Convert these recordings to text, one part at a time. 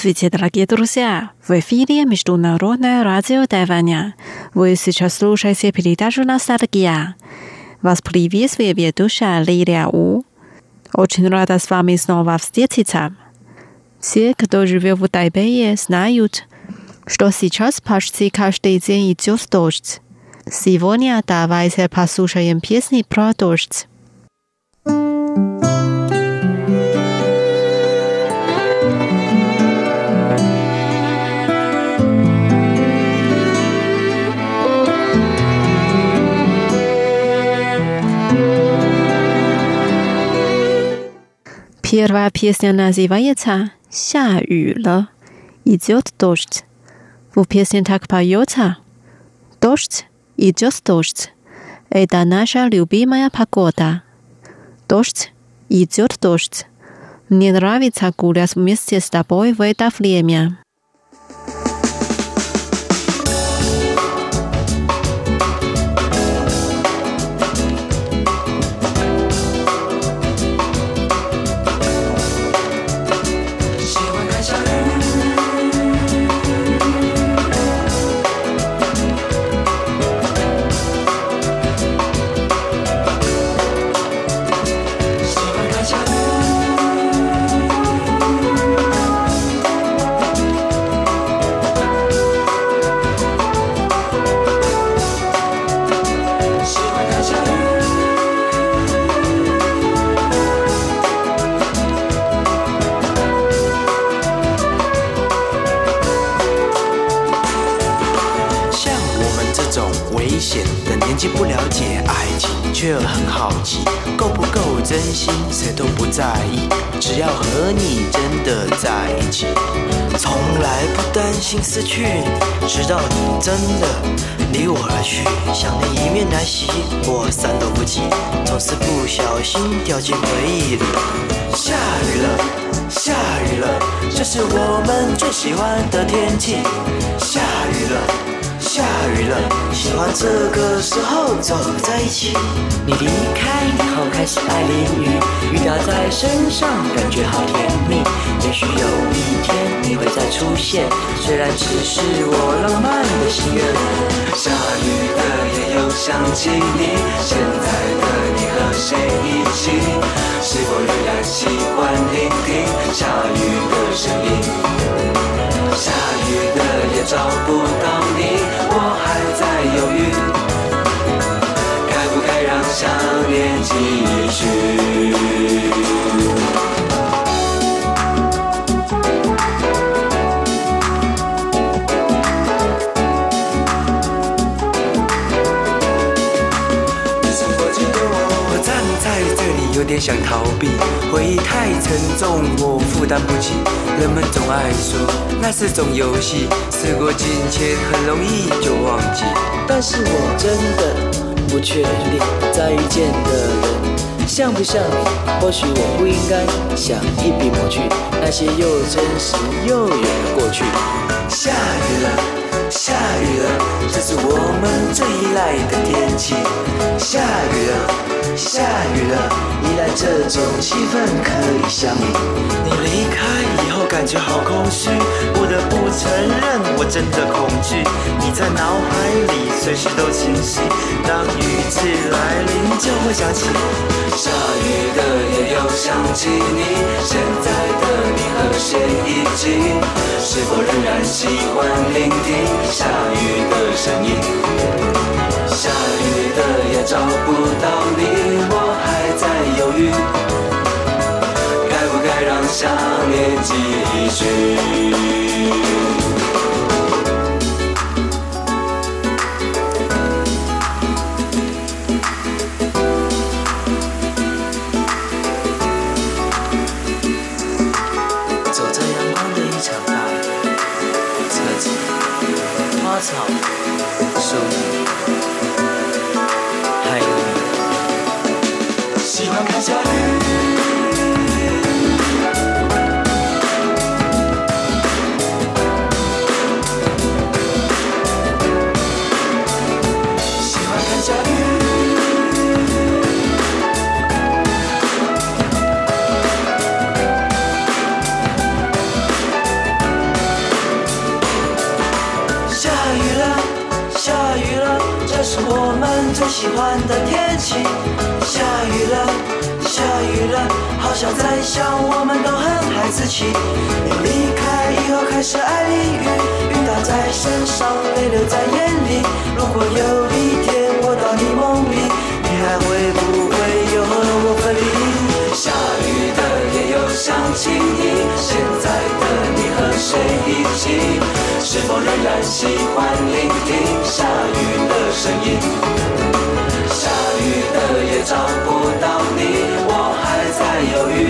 Здравствуйте, дорогие друзья! В эфире Международное радио Тайваня. Вы сейчас слушаете передачу «Ностальгия». Вас приветствует ведущая Лилия У. Очень рада с вами снова встретиться. Все, кто живет в Тайбэе, знают, что сейчас почти каждый день идет дождь. Сегодня давайте послушаем песни про дождь. Первая песня называется «Ся юля» – «Идет дождь». В песне так поется «Дождь, идет дождь». Это наша любимая погода. Дождь, идет дождь. Мне нравится гулять вместе с тобой в это время. 既不了解爱情却又很好奇，够不够真心，谁都不在意，只要和你真的在一起，从来不担心失去你，直到你真的离我而去，想你一面来袭，我闪躲不及，总是不小心掉进回忆里。下雨了，下雨了，这是我们最喜欢的天气。下雨了。下雨了，喜欢这个时候走在一起。你离开以后开始爱淋雨，雨打在身上感觉好甜蜜。也许有一天你会再出现，虽然只是我浪漫的心愿。下雨的夜又想起你，现在的你和谁一起？是否仍然喜欢聆听下雨的声音？下雨的夜找不到你，我还在犹豫，该不该让想念继续？有点想逃避，回忆太沉重，我负担不起。人们总爱说那是种游戏，时过境迁，很容易就忘记。但是我真的不确定，再遇见的人像不像你？或许我不应该想一笔抹去那些又真实又远的过去。下雨了，下雨了，这是我们最依赖的天气。下雨了。下雨了，依赖这种气氛可以想你。你离开以后感觉好空虚，不得不承认我真的恐惧。你在脑海里随时都清晰，当雨季来临就会想起。下雨的夜又想起你，现在的你和谁一起？是否仍然喜欢聆听下雨的声音？下雨的夜找不到你，我还在犹豫，该不该让想念继续？最喜欢的天气。下雨了，下雨了，好像在想，我们都很孩子气。你离开以后开始爱淋雨，雨打在身上，泪流在眼里。如果有一天我到你梦里，你还会不想起你，现在的你和谁一起？是否仍然喜欢聆听下雨的声音？下雨的夜找不到你，我还在犹豫，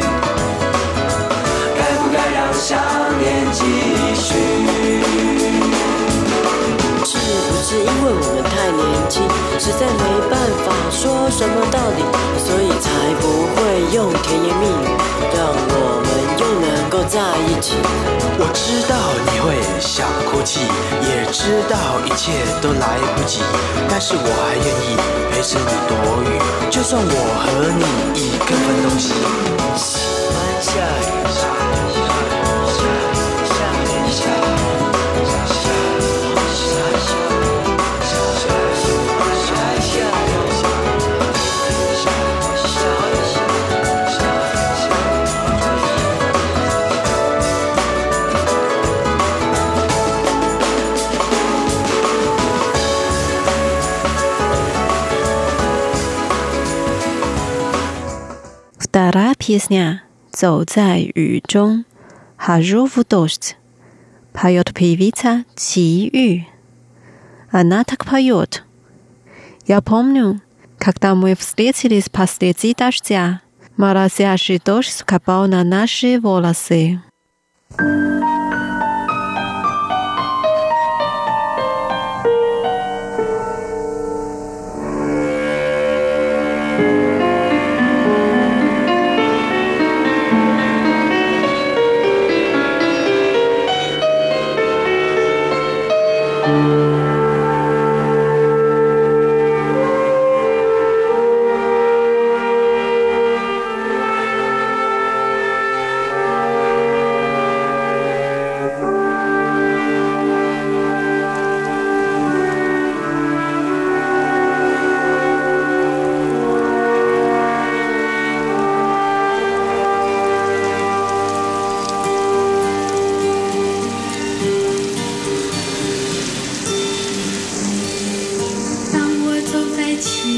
该不该让想念继续？是不是因为我们太年轻，实在没办法说什么道理，所以才不会用甜言蜜语，让我们又能够在一起？我知道你会想哭泣，也知道一切都来不及，但是我还愿意陪着你躲雨，就算我和你一个分东西。喜欢下雨，Вторая песня «走在雨中» Хожу в дождь поет певица Чи Ю. Она так поет. Я помню, когда мы встретились посреди дождя, морозящий дождь скапал на наши волосы. 当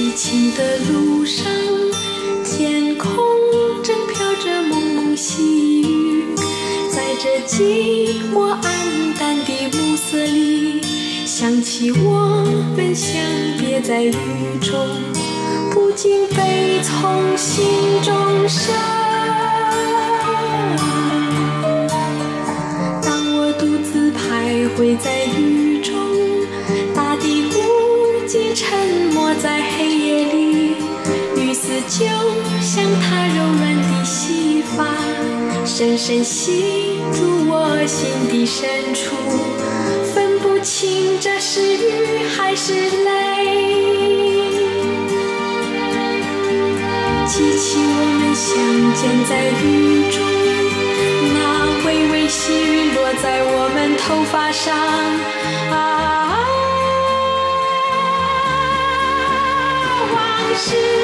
在凄清的路上，天空正飘着蒙蒙细雨，在这寂寞暗淡的暮色里，想起我们相别在雨中，不禁悲从心中生。当我独自徘徊在深深吸入我心底深处，分不清这是雨还是泪。记起我们相见在雨中，那微微细雨落在我们头发上，啊，往事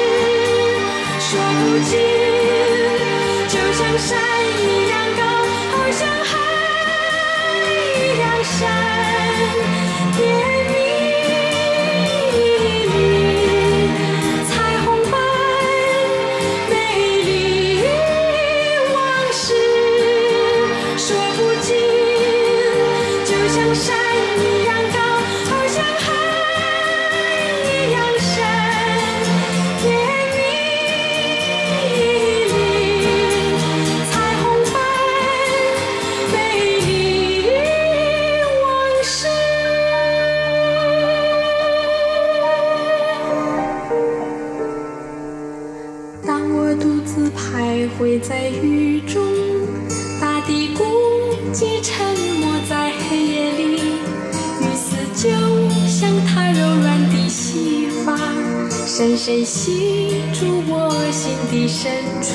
的深处，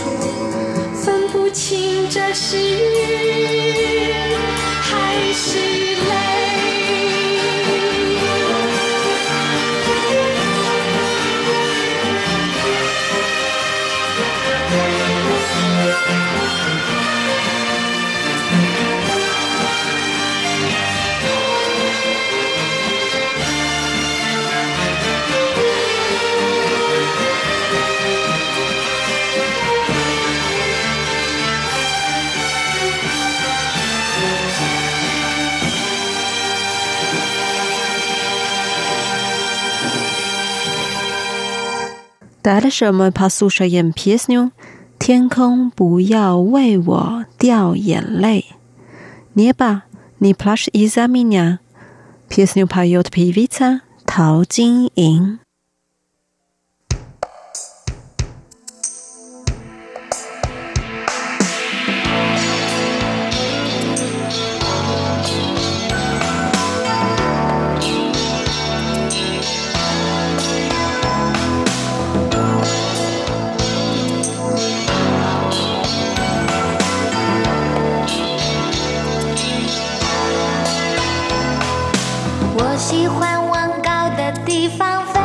分不清这是雨还是在了什么？怕宿舍眼皮子妞，天空不要为我掉眼泪。捏吧，你怕是伊啥名呀？皮子妞怕有皮微擦淘金银。我喜欢往高的地方飞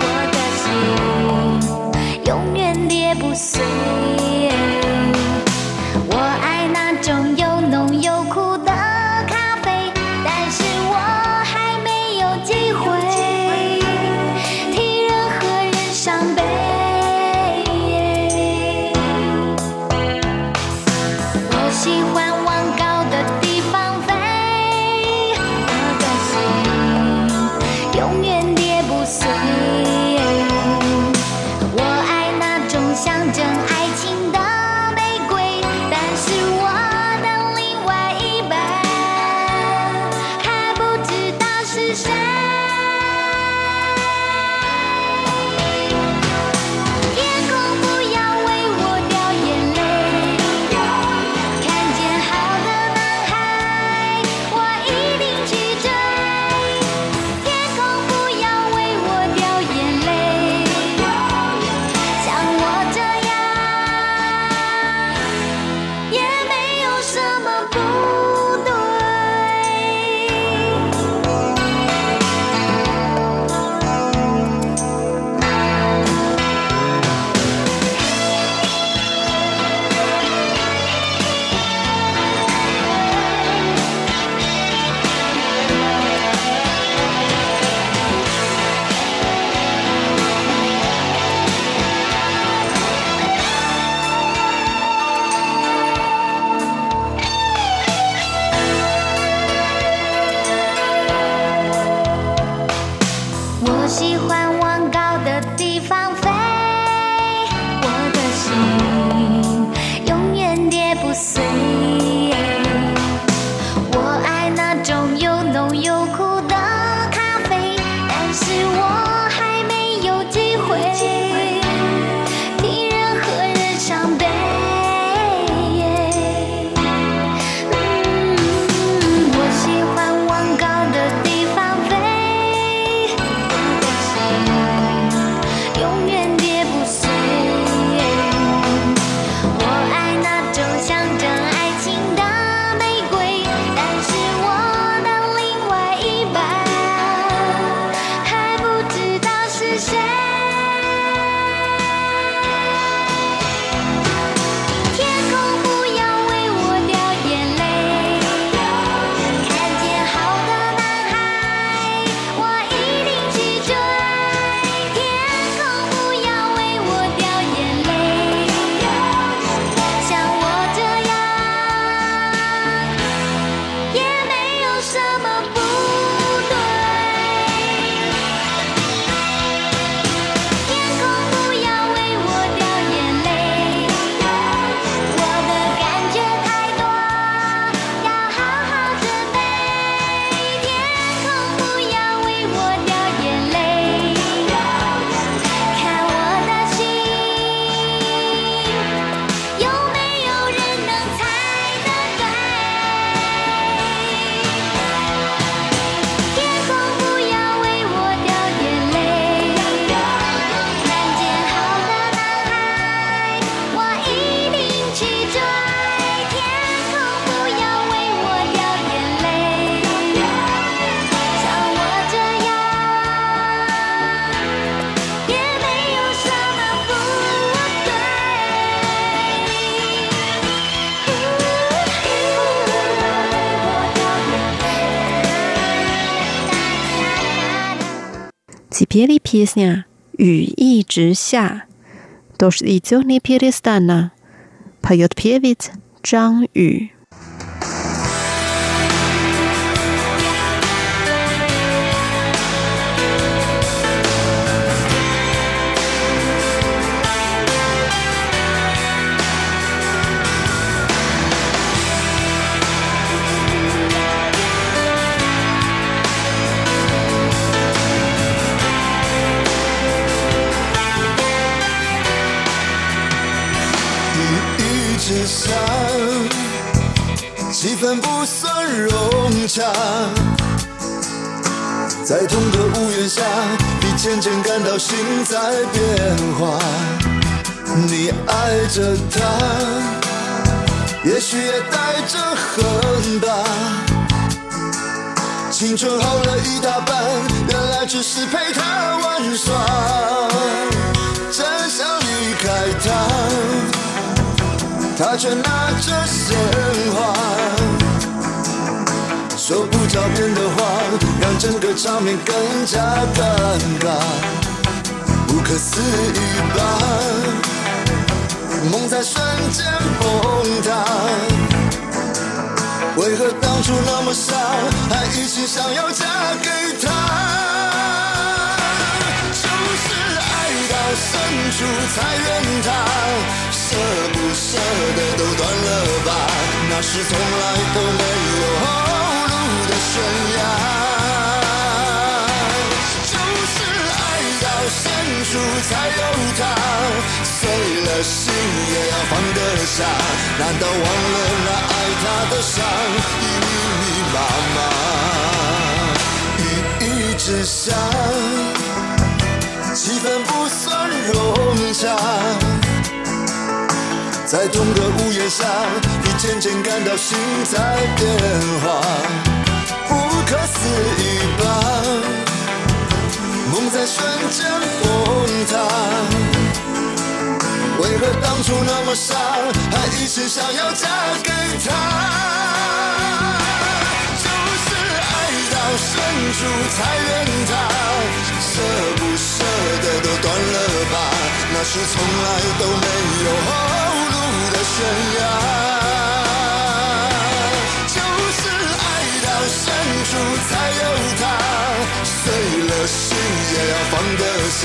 我的心永远跌不碎。песня «雨一直下» дождь идет не перестанно, поет певец Zhang Yu. 不算融洽。在同个屋檐下，你渐渐感到心在变化。你爱着他，也许也带着恨吧。青春耗了一大半，原来只是陪他玩耍。真想离开他，他却拿着鲜花。说不着边的话，让整个场面更加尴尬，不可思议吧？梦在瞬间崩塌，为何当初那么傻，还一心想要嫁给他？就是爱到深处才怨他，舍不舍得都断了吧，那是从来都没有。悬崖。就是爱到深处才有他，碎了心也要放得下。难道忘了那爱他的伤，已密密麻麻，一一之下，气氛不算融洽。在同个屋檐下，你渐渐感到心在变化，可思议吧？梦在瞬间崩塌，为何当初那么傻，还一心想要嫁给他？就是爱到深处才怨他，舍不舍得都断了吧，那是从来都没有后路的悬崖。住才有他，碎了心也要放得下。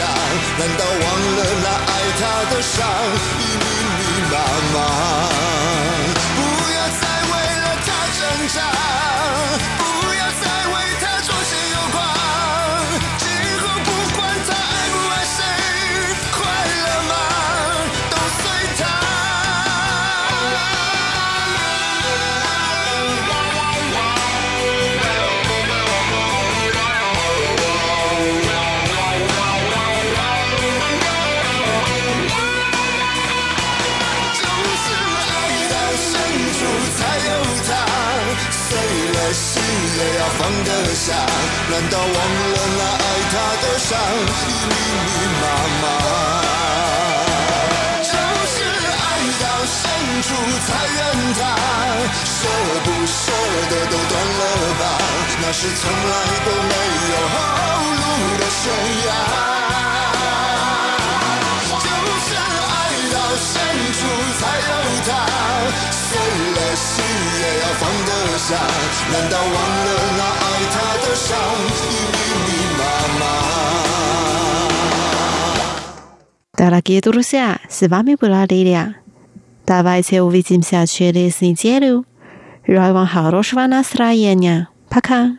难道忘了那爱他的伤已密密麻麻？难道忘了那爱他的伤已密密麻麻？就是爱到深处才怨他，舍不舍得都断了吧，那是从来都没有后路的悬崖。就是爱到深处才有他，碎了心也要放得下。难道忘了那爱爱他的伤已密密麻麻？ Дорогие друзья, с вами была Лилия. Давайте увидимся через неделю. Желаю вам хорошего настроения. Пока.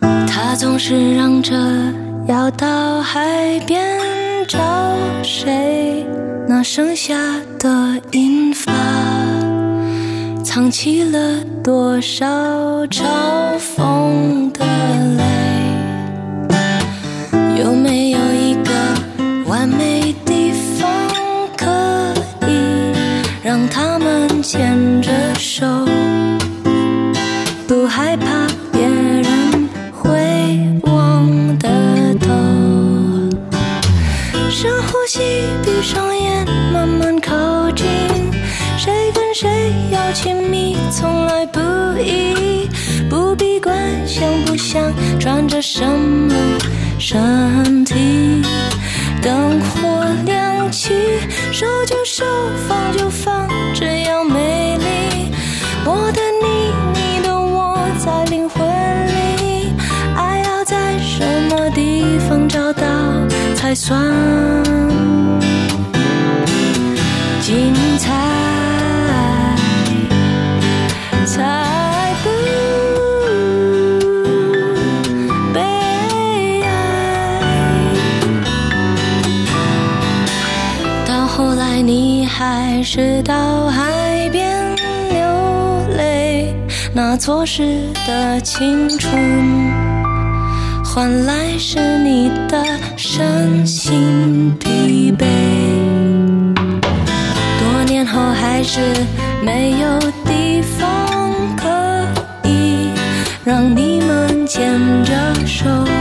他总是嚷着要到海边找谁，那剩下的银发， 藏起了多少嘲讽的泪？有没有一个完美地方可以让他们牵着手？不害怕别人会望得。深呼吸，亲密，从来不易，不必管想不想，穿着什么身体。灯火亮起，手就手，放就放，这样美丽。我的你，你的我，在灵魂里，爱要在什么地方找到才算精彩？后来你还是到海边流泪那错失的青春换来是你的身心疲惫。多年后还是没有地方可以让你们牵着手。